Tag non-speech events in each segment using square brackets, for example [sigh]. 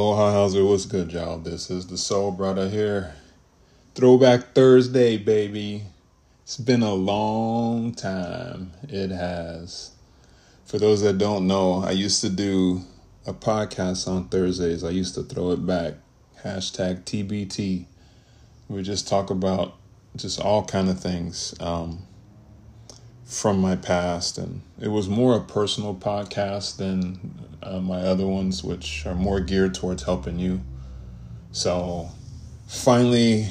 Aloha, how's it? What's good, y'all? This is the Soul Brother here. Throwback Thursday, baby. It's been a long time. It has. For those that don't know, I used to do a podcast on Thursdays. I used to throw it back. Hashtag TBT. We just talk about just all kind of things um, from my past, and it was more a personal podcast than uh, my other ones, which are more geared towards helping you. So, finally,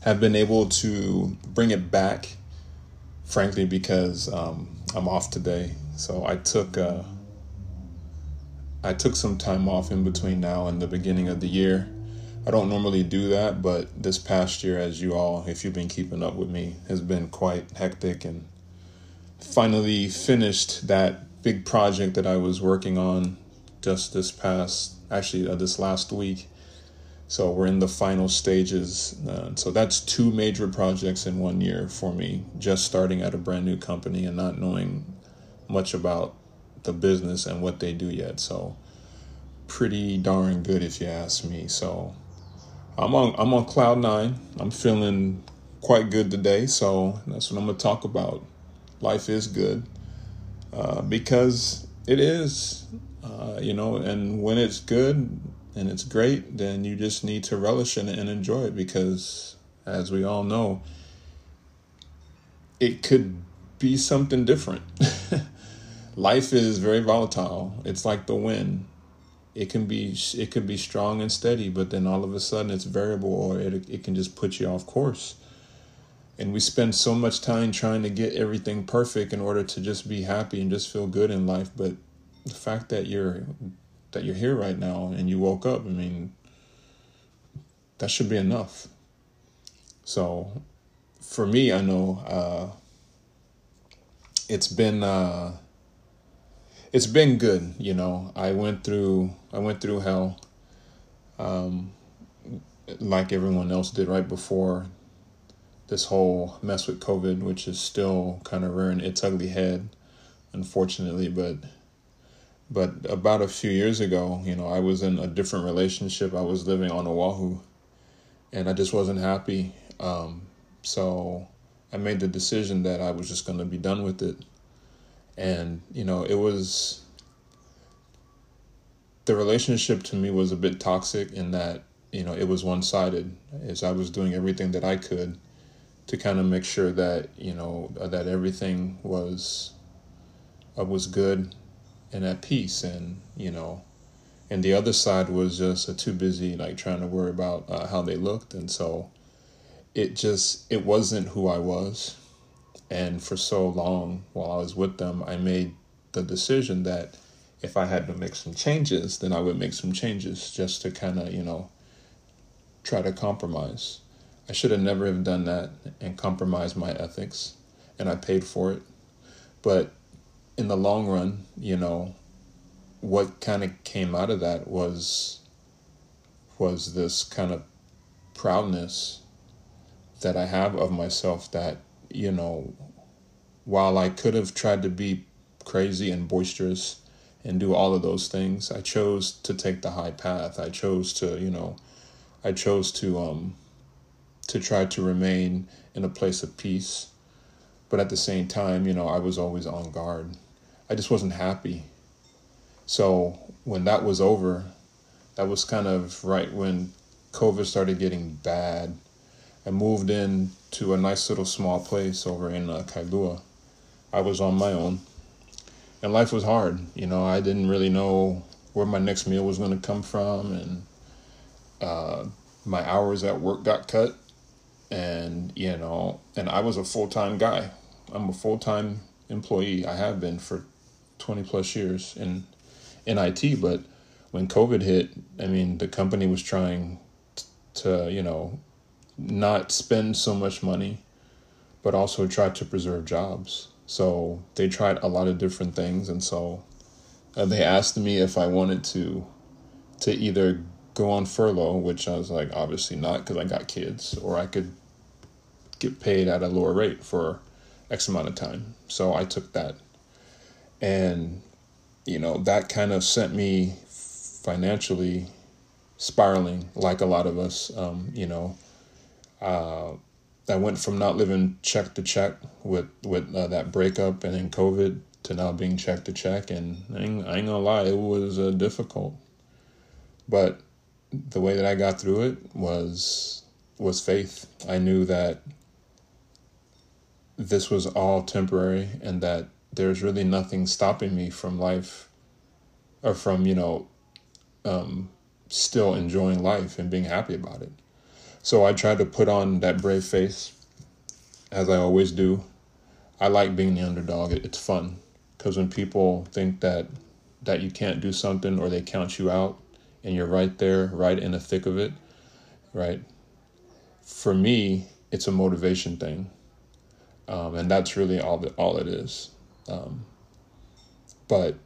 have been able to bring it back. Frankly, because um, I'm off today, so I took uh, I took some time off in between now and the beginning of the year. I don't normally do that, but this past year, as you all, if you've been keeping up with me, has been quite hectic and finally finished that big project that I was working on just this past, actually, uh, this last week. So we're in the final stages. Uh, so that's two major projects in one year for me, just starting at a brand new company and not knowing much about the business and what they do yet. So pretty darn good if you ask me. So I'm on I'm on cloud nine. I'm feeling quite good today, so that's what I'm gonna talk about. Life is good uh, because it is, uh, you know, and when it's good and it's great, then you just need to relish in it and enjoy it because, as we all know, it could be something different. [laughs] Life is very volatile. It's like the wind it can be it can be strong and steady, but then all of a sudden it's variable or it it can just put you off course. And we spend so much time trying to get everything perfect in order to just be happy and just feel good in life, but the fact that you're that you're here right now and you woke up, I mean that should be enough. So for me, I know uh, it's been uh, it's been good. You know, I went through I went through hell, um, like everyone else did right before this whole mess with COVID, which is still kind of rearing its ugly head, unfortunately. But but about a few years ago, you know, I was in a different relationship. I was living on Oahu, and I just wasn't happy. Um, so I made the decision that I was just going to be done with it and you know it was the relationship to me was a bit toxic in that you know it was one-sided as i was doing everything that i could to kind of make sure that you know that everything was uh, was good and at peace and you know and the other side was just uh, too busy like trying to worry about uh, how they looked and so it just it wasn't who i was and for so long while I was with them, I made the decision that if I had to make some changes, then I would make some changes just to kind of, you know, try to compromise. I should have never have done that and compromised my ethics, and I paid for it. But in the long run, you know, what kind of came out of that was was this kind of proudness that I have of myself that you know, while I could have tried to be crazy and boisterous and do all of those things, I chose to take the high path. I chose to, you know, I chose to um to try to remain in a place of peace. But at the same time, you know, I was always on guard. I just wasn't happy. So when that was over, that was kind of right when COVID started getting bad I moved in to a nice little small place over in uh, Kailua. I was on my own, and life was hard. You know, I didn't really know where my next meal was going to come from, and uh, my hours at work got cut, and you know, and I was a full time guy. I'm a full time employee. I have been for twenty plus years in in IT, but when COVID hit, I mean, the company was trying to, you know, not spend so much money, but also try to preserve jobs. So they tried a lot of different things, and so uh, they asked me if I wanted to to either go on furlough, which I was like, obviously not, because I got kids, or I could get paid at a lower rate for X amount of time. So I took that, and you know that kind of sent me financially spiraling like a lot of us. Um, you know, uh, I went from not living check to check with with uh, that breakup and then COVID to now being check to check, and I ain't, I ain't gonna lie, it was uh, difficult. But the way that I got through it was was faith. I knew that this was all temporary and that there's really nothing stopping me from life or from, you know, um, still enjoying life and being happy about it. So I tried to put on that brave face as I always do. I like being the underdog. It's fun because when people think that that you can't do something or they count you out and you're right there, right in the thick of it, right? For me, it's a motivation thing. Um, and that's really all that all it is. Um, but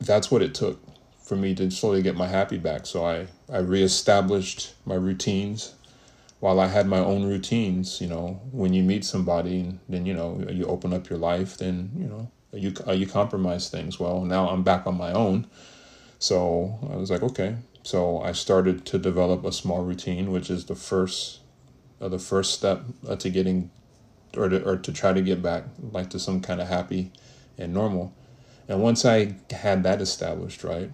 that's what it took for me to slowly get my happy back. So I I reestablished my routines. While I had my own routines, you know, when you meet somebody and then you know you open up your life, then you know you you compromise things. Well, now I'm back on my own, so I was like, okay. So I started to develop a small routine, which is the first, uh, the first step uh, to getting or to, or to try to get back like to some kind of happy and normal. And once I had that established, right,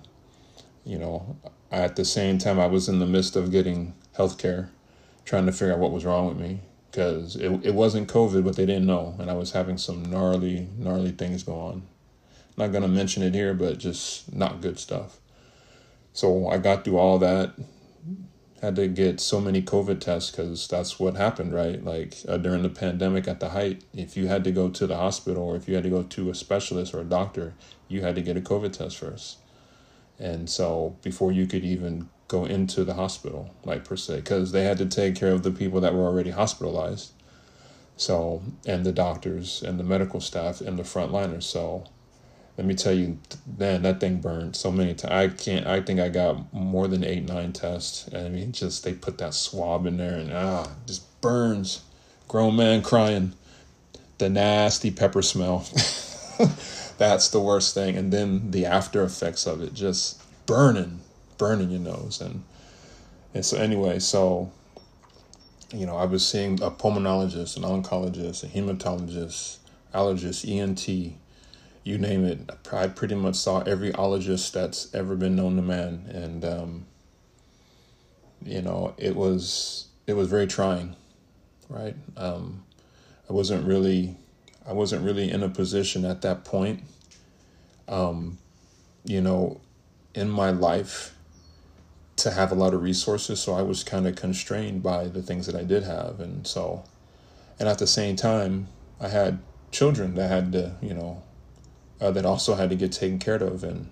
you know, at the same time I was in the midst of getting health care, trying to figure out what was wrong with me because it, it wasn't COVID, but they didn't know. And I was having some gnarly, gnarly things go on. Not going to mention it here, but just not good stuff. So I got through all that, had to get so many COVID tests because that's what happened, right? Like uh, during the pandemic at the height, if you had to go to the hospital or if you had to go to a specialist or a doctor, you had to get a COVID test first. And so before you could even go into the hospital, like per se, because they had to take care of the people that were already hospitalized. So, and the doctors and the medical staff and the frontliners. So, let me tell you, man, that thing burned so many times. I can't. I think I got more than eight, nine tests. And I mean, just they put that swab in there, and ah, just burns. Grown man crying. The nasty pepper smell. [laughs] That's the worst thing. And then the after effects of it, just burning, burning your nose. And and so anyway, so you know, I was seeing a pulmonologist, an oncologist, a hematologist, allergist, ENT you name it. I pretty much saw every ologist that's ever been known to man, and um, you know, it was it was very trying, right? Um, I wasn't really I wasn't really in a position at that point, um, you know, in my life to have a lot of resources. So I was kind of constrained by the things that I did have, and so, and at the same time, I had children that had to, you know, uh, that also had to get taken care of and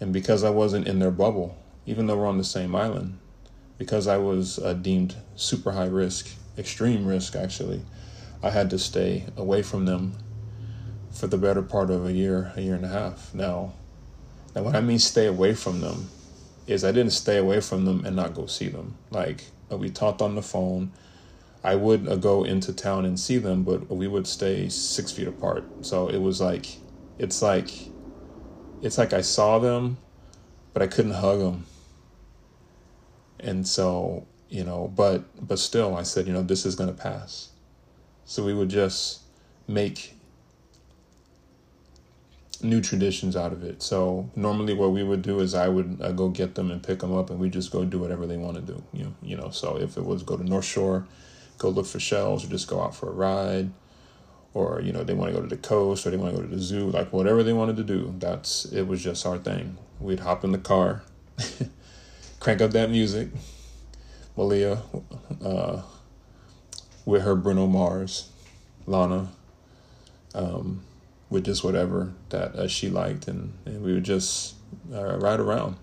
and because I wasn't in their bubble, even though we're on the same island, because I was uh, deemed super high risk, extreme risk actually, I had to stay away from them for the better part of a year, a year and a half. Now, now what I mean stay away from them is I didn't stay away from them and not go see them. Like uh, we talked on the phone. I would uh, go into town and see them, but we would stay six feet apart. So it was like it's like it's like I saw them, but I couldn't hug them. And so, you know, but but still I said, you know, this is going to pass. So we would just make new traditions out of it. So normally what we would do is I would go get them and pick them up and we just go do whatever they want to do. You know, you know, so if it was go to North Shore, go look for shells or just go out for a ride, or you know they want to go to the coast or they want to go to the zoo like whatever they wanted to do that's it was just our thing. We'd hop in the car [laughs] crank up that music malia uh, with her bruno mars lana um, with just whatever that uh, she liked and, and we would just uh, ride around.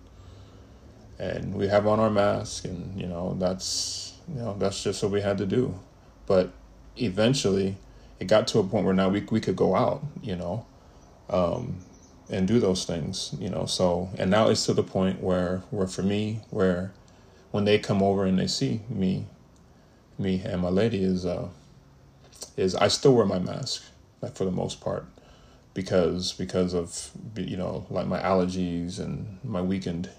And we have on our mask and you know that's you know that's just what we had to do. But eventually it got to a point where now we, we could go out, you know, um, and do those things, you know. So, and now it's to the point where, where for me, where when they come over and they see me, me and my lady is, uh, is I still wear my mask, like for the most part, because, because of, you know, like my allergies and my weakened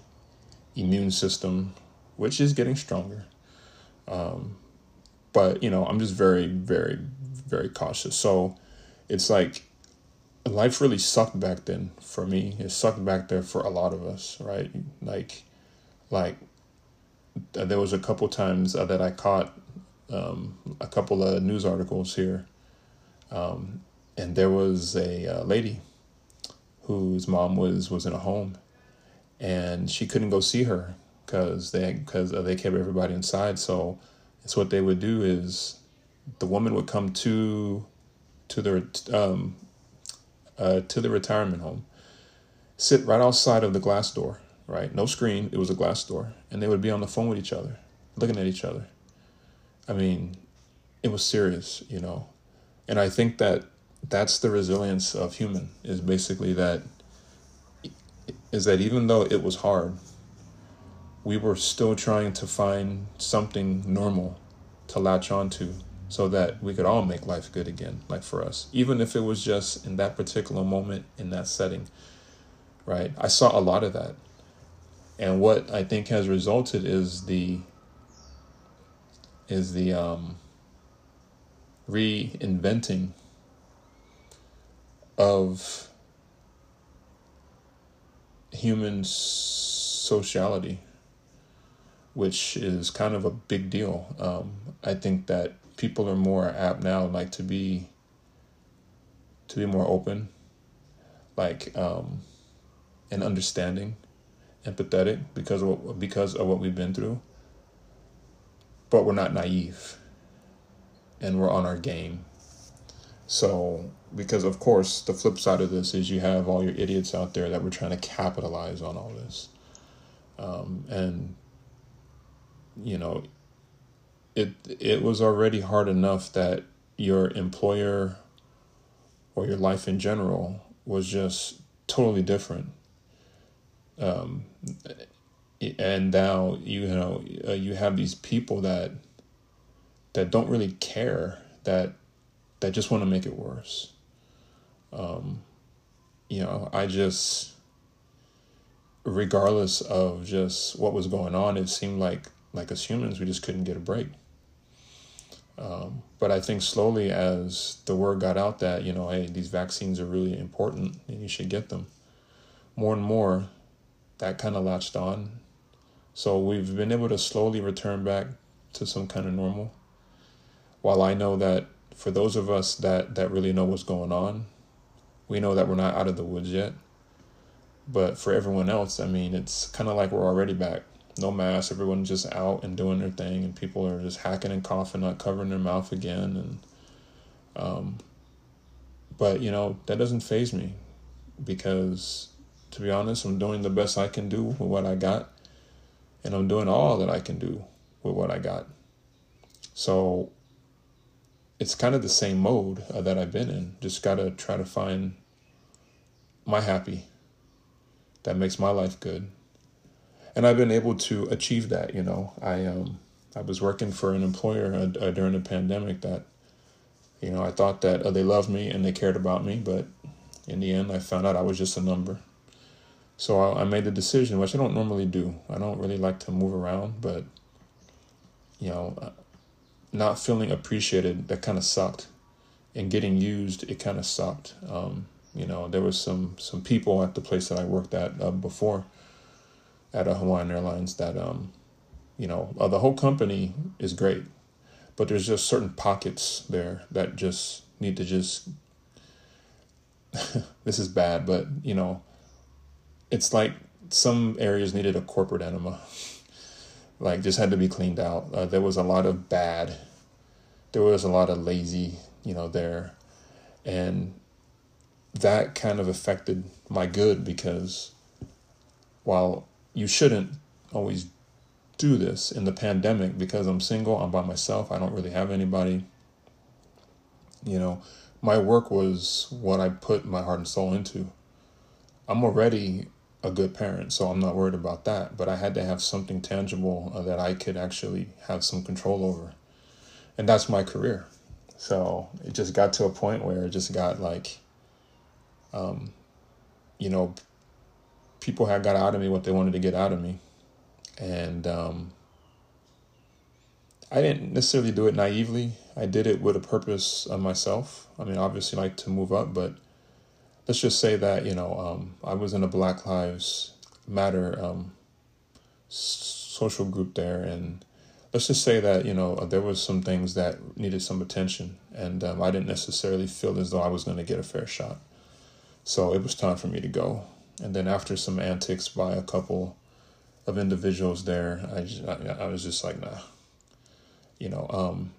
immune system, which is getting stronger. Um, but you know, I'm just very, very, very cautious. So it's like life really sucked back then for me. It sucked back there for a lot of us, right? Like, like there was a couple times uh, that I caught um, a couple of news articles here, um, and there was a uh, lady whose mom was was in a home, and she couldn't go see her because they because uh, they kept everybody inside. So, it's what they would do is the woman would come to to the um, uh, to the retirement home, sit right outside of the glass door, right? No screen, it was a glass door. And they would be on the phone with each other, looking at each other. I mean, it was serious, you know. And I think that that's the resilience of human is basically that is that even though it was hard, we were still trying to find something normal to latch onto so that we could all make life good again, like for us, even if it was just in that particular moment, in that setting, right? I saw a lot of that. And what I think has resulted is the is the um, reinventing of human sociality, which is kind of a big deal. Um, I think that people are more apt now like to be to be more open like um and understanding empathetic because of what, because of what we've been through. But we're not naive and we're on our game. So because of course the flip side of this is you have all your idiots out there that were trying to capitalize on all this. Um, and you know it it was already hard enough that your employer or your life in general was just totally different. Um, and now you know uh, you have these people that that don't really care that that just want to make it worse. Um, you know, I just regardless of just what was going on, it seemed like like as humans we just couldn't get a break. Um, but I think slowly, as the word got out that, you know, hey, these vaccines are really important and you should get them, more and more that kind of latched on. So we've been able to slowly return back to some kind of normal. While I know that for those of us that, that really know what's going on, we know that we're not out of the woods yet. But for everyone else, I mean, it's kind of like we're already back no mask, everyone's just out and doing their thing, and people are just hacking and coughing, not covering their mouth again. And, um, but you know, that doesn't faze me because to be honest, I'm doing the best I can do with what I got, and I'm doing all that I can do with what I got. So it's kind of the same mode uh, that I've been in. Just got to try to find my happy that makes my life good and I've been able to achieve that. You know, I um I was working for an employer uh, uh, during the pandemic that, you know, I thought that uh, they loved me and they cared about me, but in the end, I found out I was just a number. So I, I made the decision, which I don't normally do. I don't really like to move around, but you know, uh, not feeling appreciated that kind of sucked, and getting used it kind of sucked. Um, you know, there was some some people at the place that I worked at uh, before at Hawaiian Airlines that um, you know, uh, the whole company is great, but there's just certain pockets there that just need to just. [laughs] this is bad, but you know, it's like some areas needed a corporate enema. [laughs] like just had to be cleaned out. Uh, there was a lot of bad. There was a lot of lazy, you know, there, and that kind of affected my good because while you shouldn't always do this in the pandemic because I'm single, I'm by myself, I don't really have anybody. You know, my work was what I put my heart and soul into. I'm already a good parent, so I'm not worried about that, but I had to have something tangible that I could actually have some control over. And that's my career. So it just got to a point where it just got like, um, you know, people had got out of me what they wanted to get out of me. And um, I didn't necessarily do it naively. I did it with a purpose of myself. I mean, obviously, like to move up, but let's just say that you know um, I was in a Black Lives Matter um, social group there, and let's just say that you know there was some things that needed some attention, and um, I didn't necessarily feel as though I was going to get a fair shot. So it was time for me to go. And then after some antics by a couple of individuals there, I just, I, I was just like, nah. You know, um,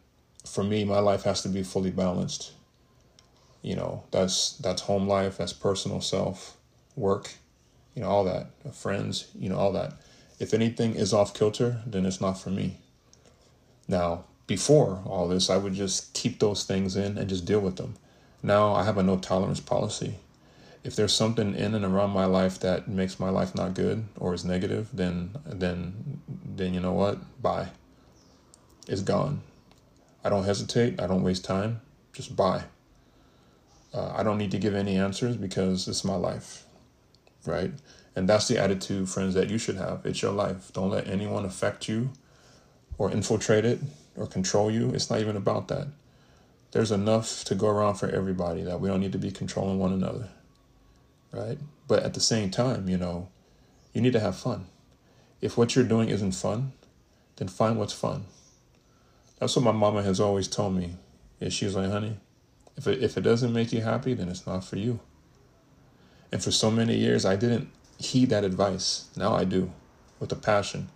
for me, my life has to be fully balanced. You know, that's that's home life, that's personal self, work, you know, all that, friends, you know, all that. If anything is off kilter, then it's not for me. Now, before all this, I would just keep those things in and just deal with them. Now I have a no tolerance policy if there's something in and around my life that makes my life not good or is negative, then then then you know what? Bye. It's gone. I don't hesitate. I don't waste time. Just bye. Uh, I don't need to give any answers because it's my life, right? And that's the attitude, friends, that you should have. It's your life. Don't let anyone affect you or infiltrate it or control you. It's not even about that. There's enough to go around for everybody that we don't need to be controlling one another right? But at the same time, you know, you need to have fun. If what you're doing isn't fun, then find what's fun. That's what my mama has always told me. Is was like, honey, if it, if it doesn't make you happy, then it's not for you. And for so many years, I didn't heed that advice. Now I do, with a passion.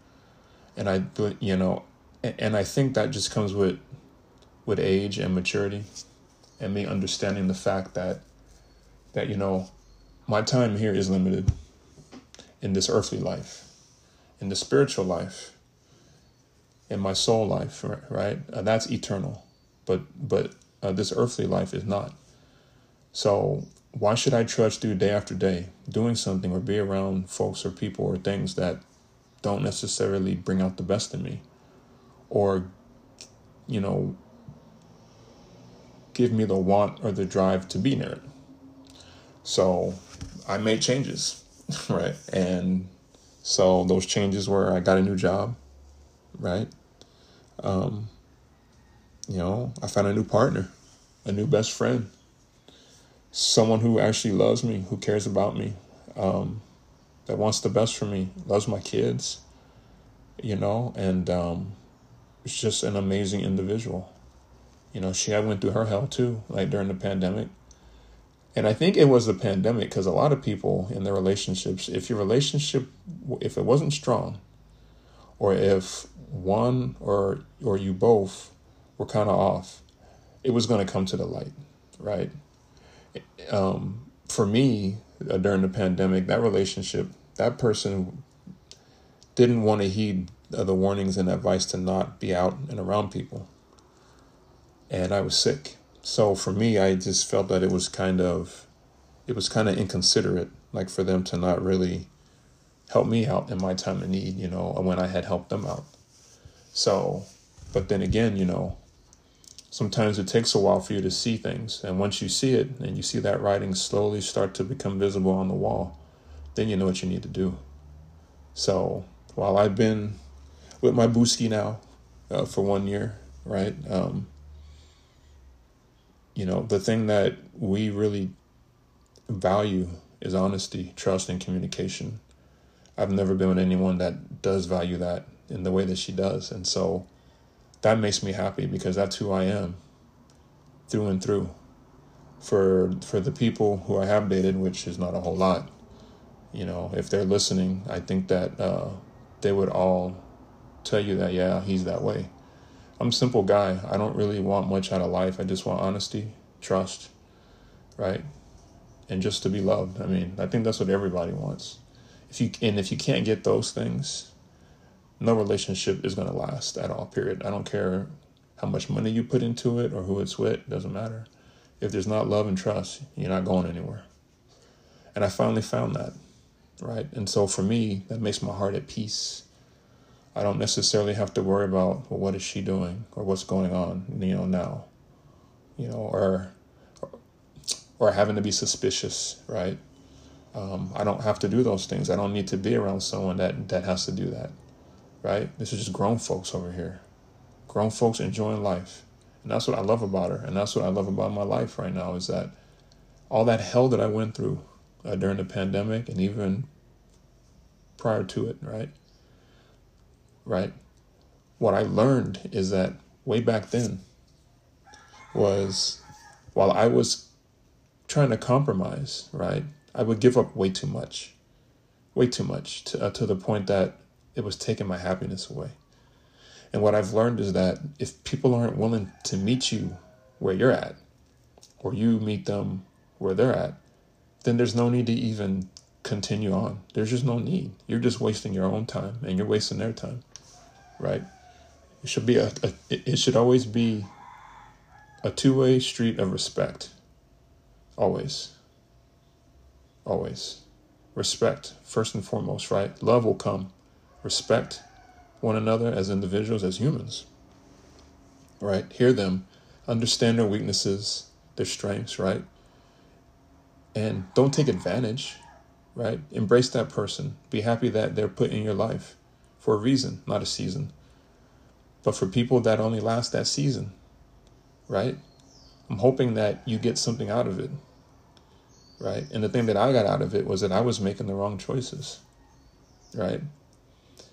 And I, you know, and I think that just comes with, with age and maturity, and me understanding the fact that, that you know, my time here is limited in this earthly life, in the spiritual life, in my soul life, right? Uh, that's eternal, but but uh, this earthly life is not. So why should I trudge through day after day doing something or be around folks or people or things that don't necessarily bring out the best in me, or you know, give me the want or the drive to be near it? So I made changes, [laughs] right? And so those changes were I got a new job, right? Um, you know, I found a new partner, a new best friend, someone who actually loves me, who cares about me, um, that wants the best for me, loves my kids, you know, and um, it's just an amazing individual. You know, she had went through her hell too, like during the pandemic. And I think it was the pandemic because a lot of people in their relationships, if your relationship, if it wasn't strong, or if one or or you both were kind of off, it was going to come to the light, right? Um, for me, uh, during the pandemic, that relationship, that person didn't want to heed uh, the warnings and advice to not be out and around people, and I was sick so for me, I just felt that it was kind of, it was kind of inconsiderate, like for them to not really help me out in my time of need, you know, when I had helped them out. So, but then again, you know, sometimes it takes a while for you to see things. And once you see it and you see that writing slowly start to become visible on the wall, then you know what you need to do. So while I've been with my Booski now uh, for one year, right? Um, you know, the thing that we really value is honesty, trust, and communication. I've never been with anyone that does value that in the way that she does. And so that makes me happy because that's who I am through and through. For for the people who I have dated, which is not a whole lot, you know, if they're listening, I think that uh, they would all tell you that yeah, he's that way. I'm a simple guy. I don't really want much out of life. I just want honesty, trust, right? And just to be loved. I mean, I think that's what everybody wants. If you and if you can't get those things, no relationship is going to last at all. Period. I don't care how much money you put into it or who it's with, it doesn't matter. If there's not love and trust, you're not going anywhere. And I finally found that, right? And so for me, that makes my heart at peace I don't necessarily have to worry about well, what is she doing or what's going on, you know, now, you know, or or having to be suspicious, right? Um, I don't have to do those things. I don't need to be around someone that that has to do that, right? This is just grown folks over here, grown folks enjoying life. And that's what I love about her. And that's what I love about my life right now is that all that hell that I went through uh, during the pandemic and even prior to it, right? Right? What I learned is that way back then was while I was trying to compromise, right? I would give up way too much, way too much to, uh, to the point that it was taking my happiness away. And what I've learned is that if people aren't willing to meet you where you're at, or you meet them where they're at, then there's no need to even continue on. There's just no need. You're just wasting your own time and you're wasting their time, right? It should be a, a it should always be a two-way street of respect. Always. Always. Respect, first and foremost, right? Love will come. Respect one another as individuals, as humans. Right? Hear them, understand their weaknesses, their strengths, right? And don't take advantage, right? Embrace that person. Be happy that they're put in your life for a reason, not a season. But for people that only last that season, right? I'm hoping that you get something out of it, right? And the thing that I got out of it was that I was making the wrong choices, right?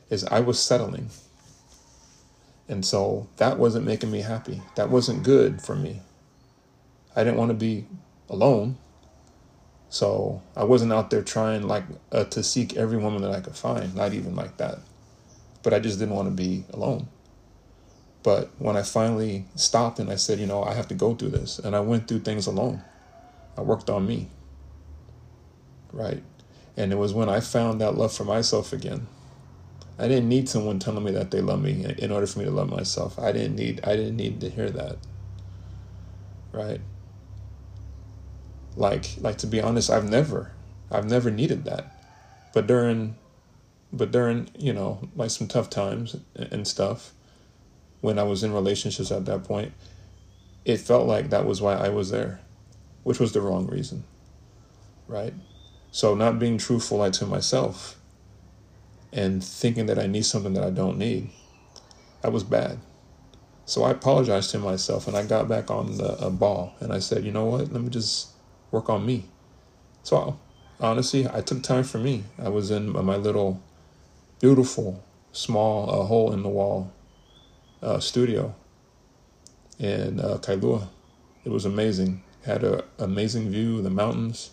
Is I was settling. And so that wasn't making me happy. That wasn't good for me. I didn't want to be alone. So I wasn't out there trying like uh, to seek every woman that I could find, not even like that. But I just didn't want to be alone. But when I finally stopped and I said, you know, I have to go through this, and I went through things alone, I worked on me. Right? And it was when I found that love for myself again. I didn't need someone telling me that they love me in order for me to love myself. I didn't need I didn't need to hear that. Right? Like like to be honest, I've never I've never needed that. But during but during, you know, like some tough times and stuff, when I was in relationships at that point, it felt like that was why I was there, which was the wrong reason. Right? So not being truthful like to myself and thinking that I need something that I don't need, that was bad. So I apologized to myself and I got back on the ball and I said, you know what? Let me just work on me. So honestly, I took time for me. I was in my little beautiful small uh, hole in the wall uh, studio in uh, Kailua. It was amazing. Had an amazing view of the mountains,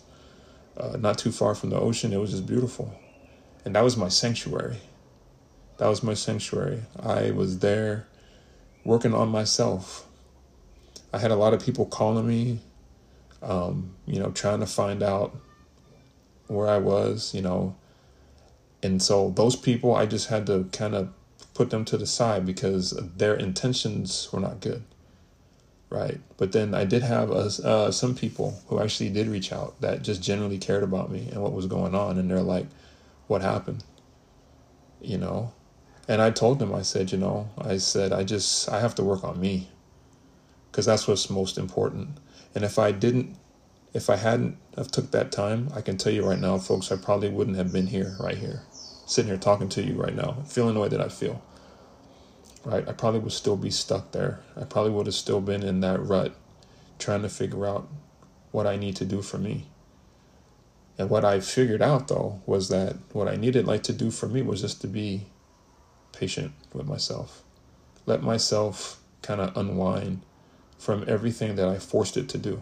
uh, not too far from the ocean. It was just beautiful. And that was my sanctuary. That was my sanctuary. I was there working on myself. I had a lot of people calling me, um, you know, trying to find out where I was, you know. And so those people, I just had to kind of put them to the side because their intentions were not good right? But then i did have uh, uh, some people who actually did reach out that just genuinely cared about me and what was going on and they're like what happened? You know? And i told them i said you know i said i just i have to work on me because that's what's most important. And if i didn't if i hadn't have took that time i can tell you right now folks i probably wouldn't have been here right here sitting here talking to you right now feeling the way that i feel right? I probably would still be stuck there. I probably would have still been in that rut trying to figure out what I need to do for me. And what I figured out though was that what I needed like to do for me was just to be patient with myself. Let myself kind of unwind from everything that I forced it to do.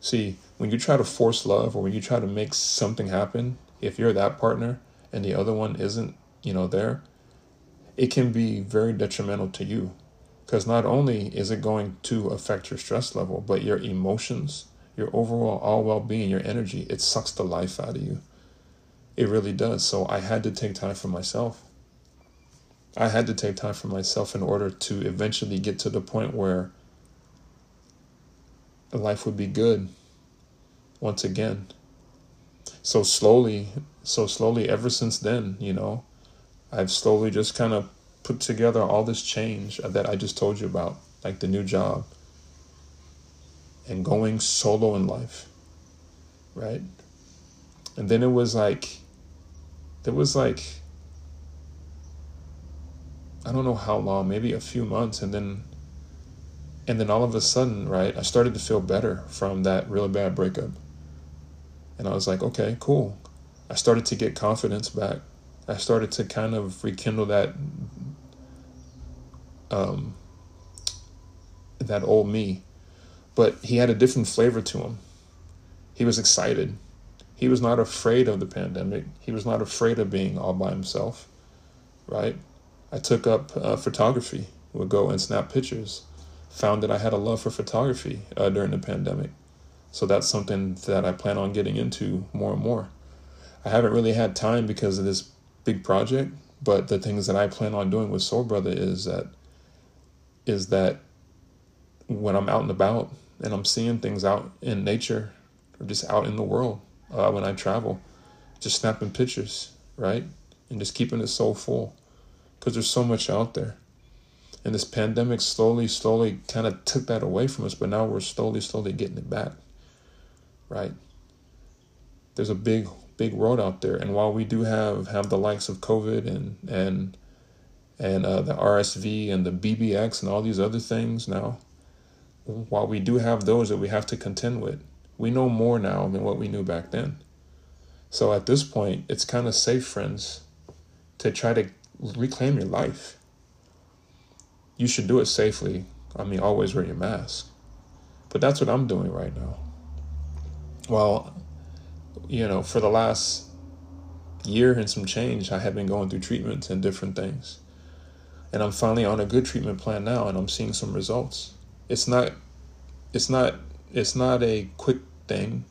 See, when you try to force love or when you try to make something happen, if you're that partner and the other one isn't, you know, there, it can be very detrimental to you because not only is it going to affect your stress level, but your emotions, your overall all well being, your energy, it sucks the life out of you. It really does. So I had to take time for myself. I had to take time for myself in order to eventually get to the point where life would be good once again. So slowly, so slowly, ever since then, you know, I've slowly just kind of put together all this change that I just told you about, like the new job and going solo in life, right? And then it was like, there was like, I don't know how long, maybe a few months, and then and then all of a sudden, right, I started to feel better from that really bad breakup. And I was like, okay, cool. I started to get confidence back. I started to kind of rekindle that um, that old me. But he had a different flavor to him. He was excited. He was not afraid of the pandemic. He was not afraid of being all by himself, right? I took up uh, photography, would go and snap pictures. Found that I had a love for photography uh, during the pandemic. So that's something that I plan on getting into more and more. I haven't really had time because of this big project, but the things that I plan on doing with Soul Brother is that is that when I'm out and about and I'm seeing things out in nature or just out in the world uh, when I travel, just snapping pictures, right? And just keeping it so full because there's so much out there. And this pandemic slowly, slowly kind of took that away from us, but now we're slowly, slowly getting it back, right? There's a big, big world out there, and while we do have have the likes of COVID and and and uh, the RSV and the BBX and all these other things now, while we do have those that we have to contend with, we know more now than what we knew back then. So at this point, it's kind of safe, friends, to try to reclaim your life. You should do it safely. I mean, always wear your mask. But that's what I'm doing right now. Well, you know, for the last year and some change, I have been going through treatments and different things. And I'm finally on a good treatment plan now and I'm seeing some results. It's not it's not it's not a quick thing.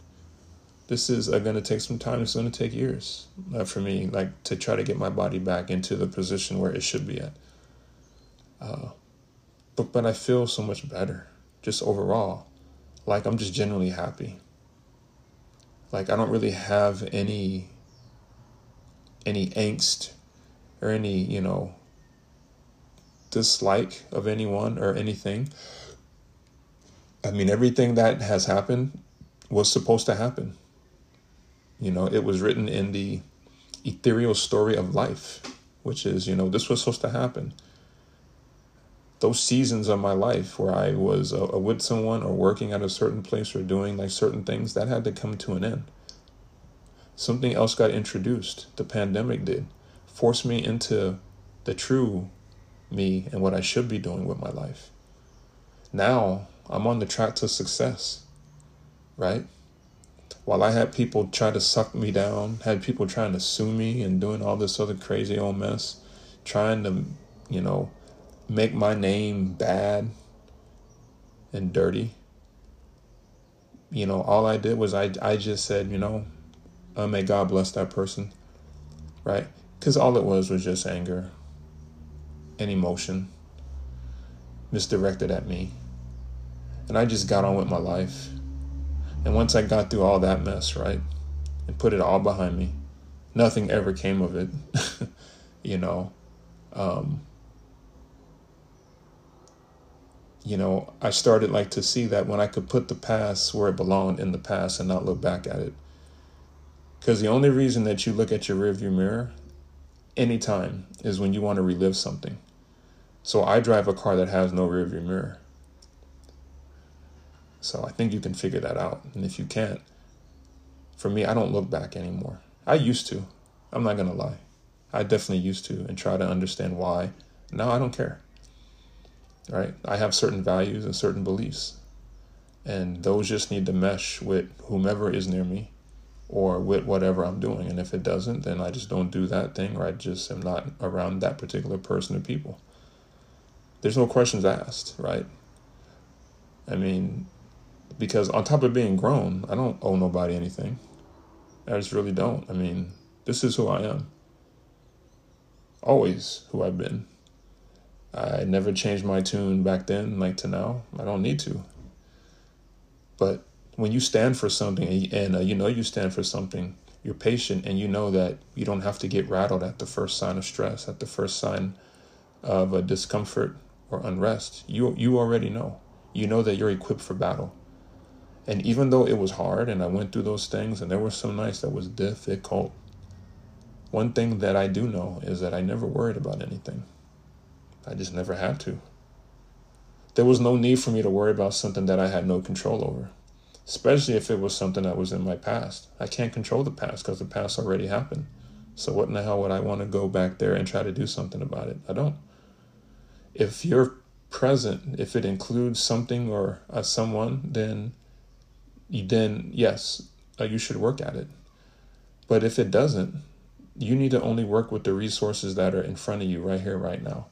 This is uh, going to take some time. It's going to take years uh, for me, like to try to get my body back into the position where it should be at. Uh, but but I feel so much better, just overall. Like I'm just genuinely happy. Like I don't really have any any angst or any you know dislike of anyone or anything. I mean, everything that has happened was supposed to happen. You know, it was written in the ethereal story of life, which is, you know, this was supposed to happen. Those seasons of my life where I was uh, with someone or working at a certain place or doing like certain things, that had to come to an end. Something else got introduced. The pandemic did. Forced me into the true me and what I should be doing with my life. Now I'm on the track to success, right? While I had people try to suck me down, had people trying to sue me and doing all this other crazy old mess, trying to, you know, make my name bad and dirty. You know, all I did was I, I just said, you know, uh, may God bless that person, right? Because all it was was just anger and emotion misdirected at me. And I just got on with my life. And once I got through all that mess, right, and put it all behind me, nothing ever came of it. [laughs] you know, um, you know, I started like to see that when I could put the past where it belonged in the past and not look back at it. Because the only reason that you look at your rearview mirror anytime is when you want to relive something. So I drive a car that has no rearview mirror. So I think you can figure that out. And if you can't, for me, I don't look back anymore. I used to. I'm not going to lie. I definitely used to and try to understand why. Now I don't care. Right? I have certain values and certain beliefs. And those just need to mesh with whomever is near me or with whatever I'm doing. And if it doesn't, then I just don't do that thing or I just am not around that particular person or people there's no questions asked, right? I mean, because on top of being grown, I don't owe nobody anything. I just really don't. I mean, this is who I am. Always who I've been. I never changed my tune back then, like to now. I don't need to. But when you stand for something and, uh, you know you stand for something, you're patient and you know that you don't have to get rattled at the first sign of stress, at the first sign of a discomfort, or unrest, you you already know. You know that you're equipped for battle. And even though it was hard and I went through those things and there were some nights that was difficult, one thing that I do know is that I never worried about anything. I just never had to. There was no need for me to worry about something that I had no control over, especially if it was something that was in my past. I can't control the past because the past already happened. So, what in the hell would I want to go back there and try to do something about it? I don't. If you're present, if it includes something or uh, someone, then then yes, uh, you should work at it. But if it doesn't, you need to only work with the resources that are in front of you right here, right now.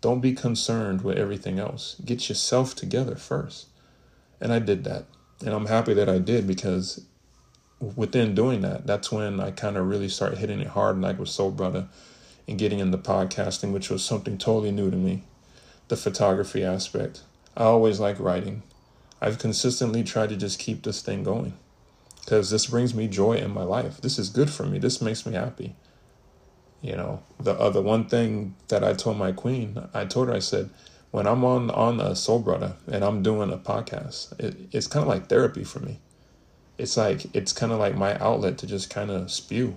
Don't be concerned with everything else. Get yourself together first. And I did that. And I'm happy that I did because within doing that, that's when I kind of really started hitting it hard, like with Soul Bradda and getting into podcasting, which was something totally new to me. The photography aspect. I always like writing. I've consistently tried to just keep this thing going because this brings me joy in my life. This is good for me. This makes me happy. You know, the other one thing that I told my queen, I told her, I said, when I'm on on a Soul Bradda and I'm doing a podcast, it, it's kind of like therapy for me. It's like it's kind of like my outlet to just kind of spew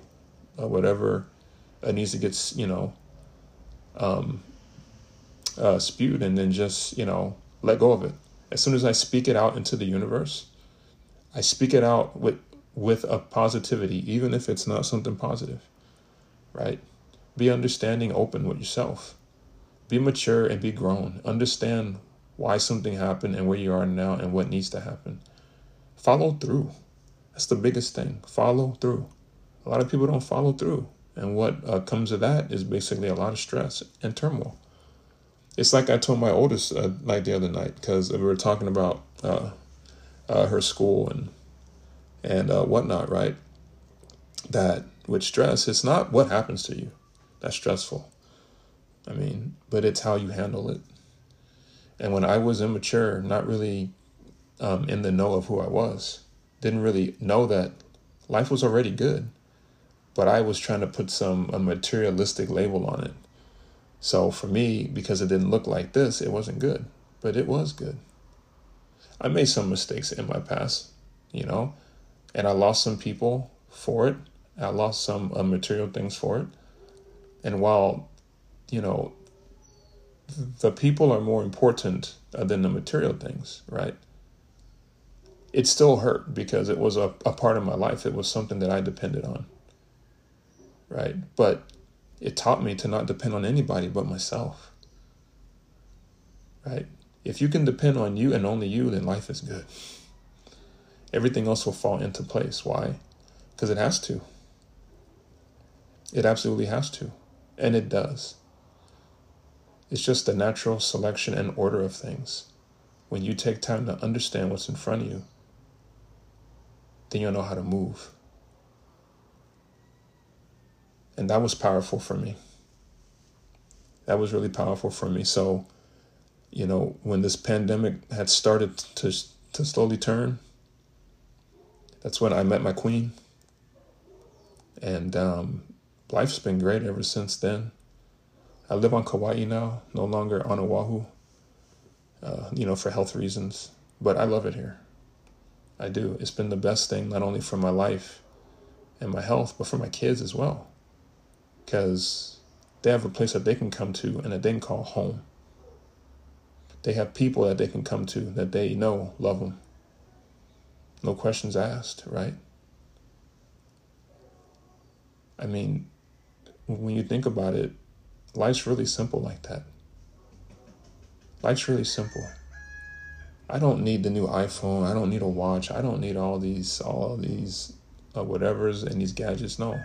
uh, whatever uh, needs to get you know um, uh, spewed, and then just you know let go of it. As soon as I speak it out into the universe, I speak it out with with a positivity, even if it's not something positive, right? Be understanding, open with yourself. Be mature and be grown. Understand why something happened and where you are now and what needs to happen. Follow through. That's the biggest thing. Follow through. A lot of people don't follow through. And what uh, comes of that is basically a lot of stress and turmoil. It's like I told my oldest uh, like the other night because we were talking about uh, uh her school and and uh, whatnot, right? That with stress, it's not what happens to you that's stressful. I mean, but it's how you handle it. And when I was immature, not really um, in the know of who I was, didn't really know that life was already good, but I was trying to put some a materialistic label on it. So for me, because it didn't look like this, it wasn't good, but it was good. I made some mistakes in my past, you know, and I lost some people for it. I lost some uh, material things for it. And while, you know, the people are more important than the material things, right? It still hurt because it was a, a part of my life. It was something that I depended on, right? But it taught me to not depend on anybody but myself, right? If you can depend on you and only you, then life is good. Everything else will fall into place. Why? Because it has to. It absolutely has to. And it does. It's just the natural selection and order of things. When you take time to understand what's in front of you, then you'll know how to move. And that was powerful for me. That was really powerful for me. So, you know, when this pandemic had started to, to slowly turn, that's when I met my queen. And um, life's been great ever since then. I live on Kauai now, no longer on Oahu, uh, you know, for health reasons. But I love it here. I do. It's been the best thing, not only for my life and my health, but for my kids as well. Because they have a place that they can come to and that they can call home. They have people that they can come to that they know love them. No questions asked, right? I mean, when you think about it, life's really simple like that. Life's really simple. I don't need the new iPhone. I don't need a watch. I don't need all these all these uh, whatevers and these gadgets. No,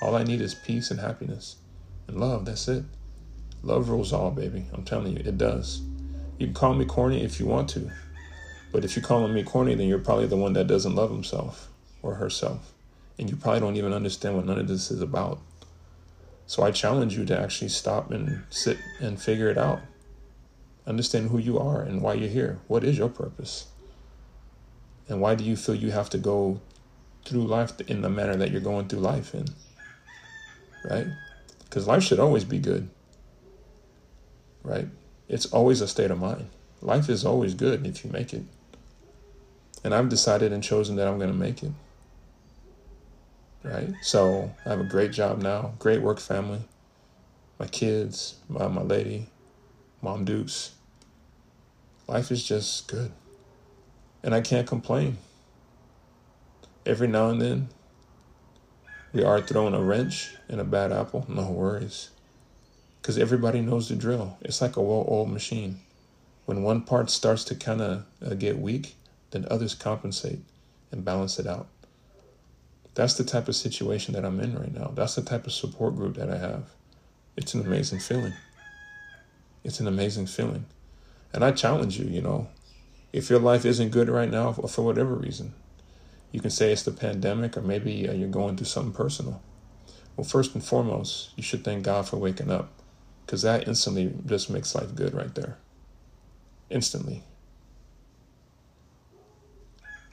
all I need is peace and happiness and love. That's it. Love rules all, baby. I'm telling you, it does. You can call me corny if you want to, but if you're calling me corny, then you're probably the one that doesn't love himself or herself, and you probably don't even understand what none of this is about. So I challenge you to actually stop and sit and figure it out. Understand who you are and why you're here. What is your purpose? And why do you feel you have to go through life in the manner that you're going through life in? Right? Because life should always be good. Right? It's always a state of mind. Life is always good if you make it. And I've decided and chosen that I'm going to make it right? So I have a great job now, great work family, my kids, my, my lady, Mom Dukes. Life is just good. And I can't complain. Every now and then, we are throwing a wrench in a bad apple. No worries. Because everybody knows the drill. It's like a well oiled machine. When one part starts to kind of uh, get weak, then others compensate and balance it out. That's the type of situation that I'm in right now. That's the type of support group that I have. It's an amazing feeling. It's an amazing feeling. And I challenge you, you know, if your life isn't good right now or for whatever reason, you can say it's the pandemic or maybe uh, you're going through something personal. Well, first and foremost, you should thank God for waking up because that instantly just makes life good right there. Instantly.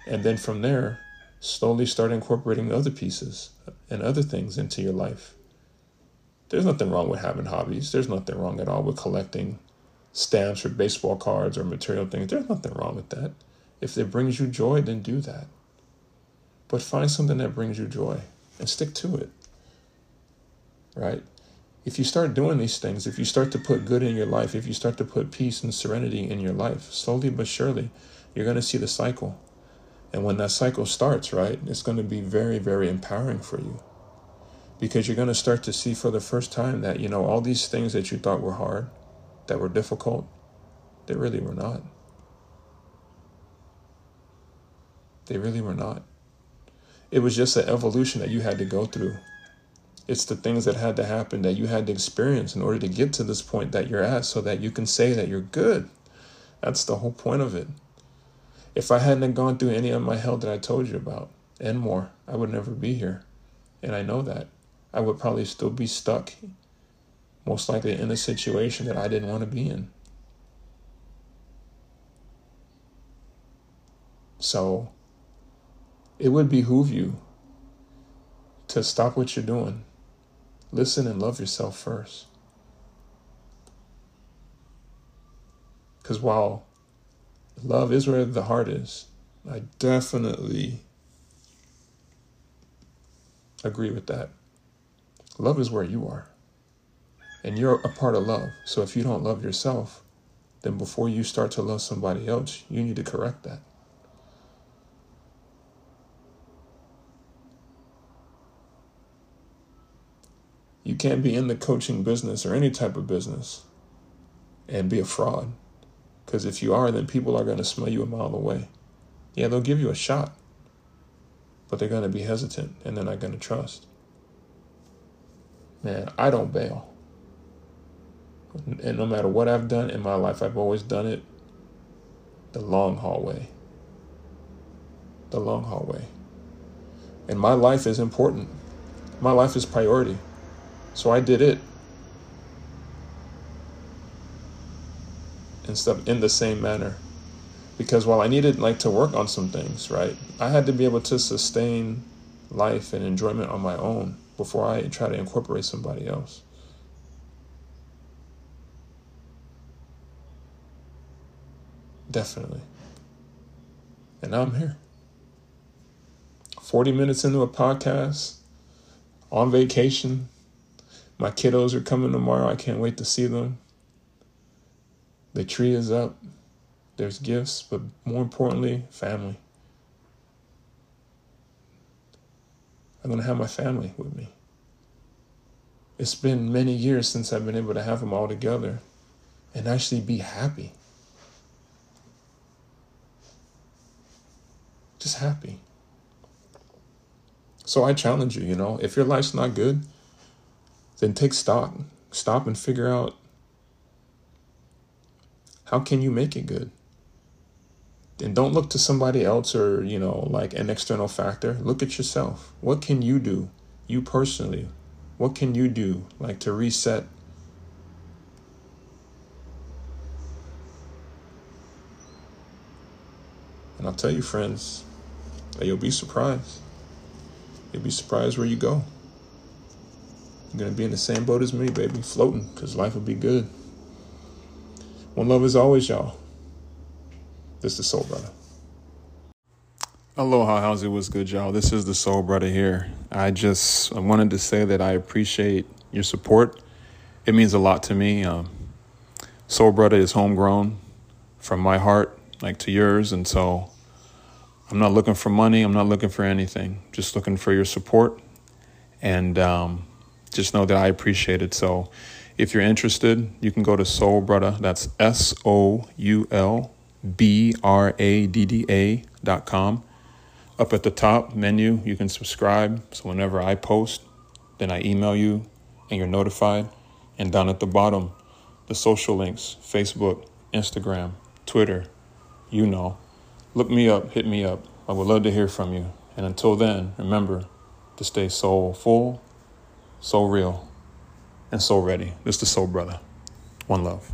And then from there, slowly start incorporating other pieces and other things into your life. There's nothing wrong with having hobbies. There's nothing wrong at all with collecting stamps or baseball cards or material things. There's nothing wrong with that. If it brings you joy, then do that. But find something that brings you joy and stick to it. Right? If you start doing these things, if you start to put good in your life, if you start to put peace and serenity in your life, slowly but surely, you're going to see the cycle and when that cycle starts, right, it's going to be very, very empowering for you. Because you're going to start to see for the first time that, you know, all these things that you thought were hard, that were difficult, they really were not. They really were not. It was just an evolution that you had to go through. It's the things that had to happen that you had to experience in order to get to this point that you're at so that you can say that you're good. That's the whole point of it. If I hadn't gone through any of my hell that I told you about and more, I would never be here. And I know that. I would probably still be stuck, most likely in a situation that I didn't want to be in. So it would behoove you to stop what you're doing, listen and love yourself first. Because while Love is where the heart is. I definitely agree with that. Love is where you are. And you're a part of love. So if you don't love yourself, then before you start to love somebody else, you need to correct that. You can't be in the coaching business or any type of business and be a fraud. Because if you are, then people are going to smell you a mile away. Yeah, they'll give you a shot, but they're going to be hesitant and they're not going to trust. Man, I don't bail. And no matter what I've done in my life, I've always done it the long hallway. The long hallway. And my life is important. My life is priority. So I did it. And stuff in the same manner. Because while I needed like to work on some things, right, I had to be able to sustain life and enjoyment on my own before I try to incorporate somebody else. Definitely. And now I'm here. 40 minutes into a podcast, on vacation. My kiddos are coming tomorrow. I can't wait to see them. The tree is up. There's gifts, but more importantly, family. I'm going to have my family with me. It's been many years since I've been able to have them all together and actually be happy. Just happy. So I challenge you, you know, if your life's not good, then take stock. Stop and figure out how can you make it good? And don't look to somebody else or, you know, like an external factor. Look at yourself. What can you do, you personally? What can you do, like to reset? And I'll tell you, friends, that you'll be surprised. You'll be surprised where you go. You're going to be in the same boat as me, baby, floating, because life will be good. One love is always, y'all. This is Soul Bradda. Aloha, how's it? What's good, y'all? This is the Soul Bradda here. I just I wanted to say that I appreciate your support. It means a lot to me. Um, Soul Bradda is homegrown from my heart, like to yours. And so I'm not looking for money. I'm not looking for anything. Just looking for your support. And um, just know that I appreciate it. So if you're interested, you can go to Soul Bradda. That's S O U L B R A D D A dot com. Up at the top menu, you can subscribe. So whenever I post, then I email you and you're notified. And down at the bottom, the social links Facebook, Instagram, Twitter, you know. Look me up, hit me up. I would love to hear from you. And until then, remember to stay soulful, so real, and so ready. This is the Soul Bradda. One love.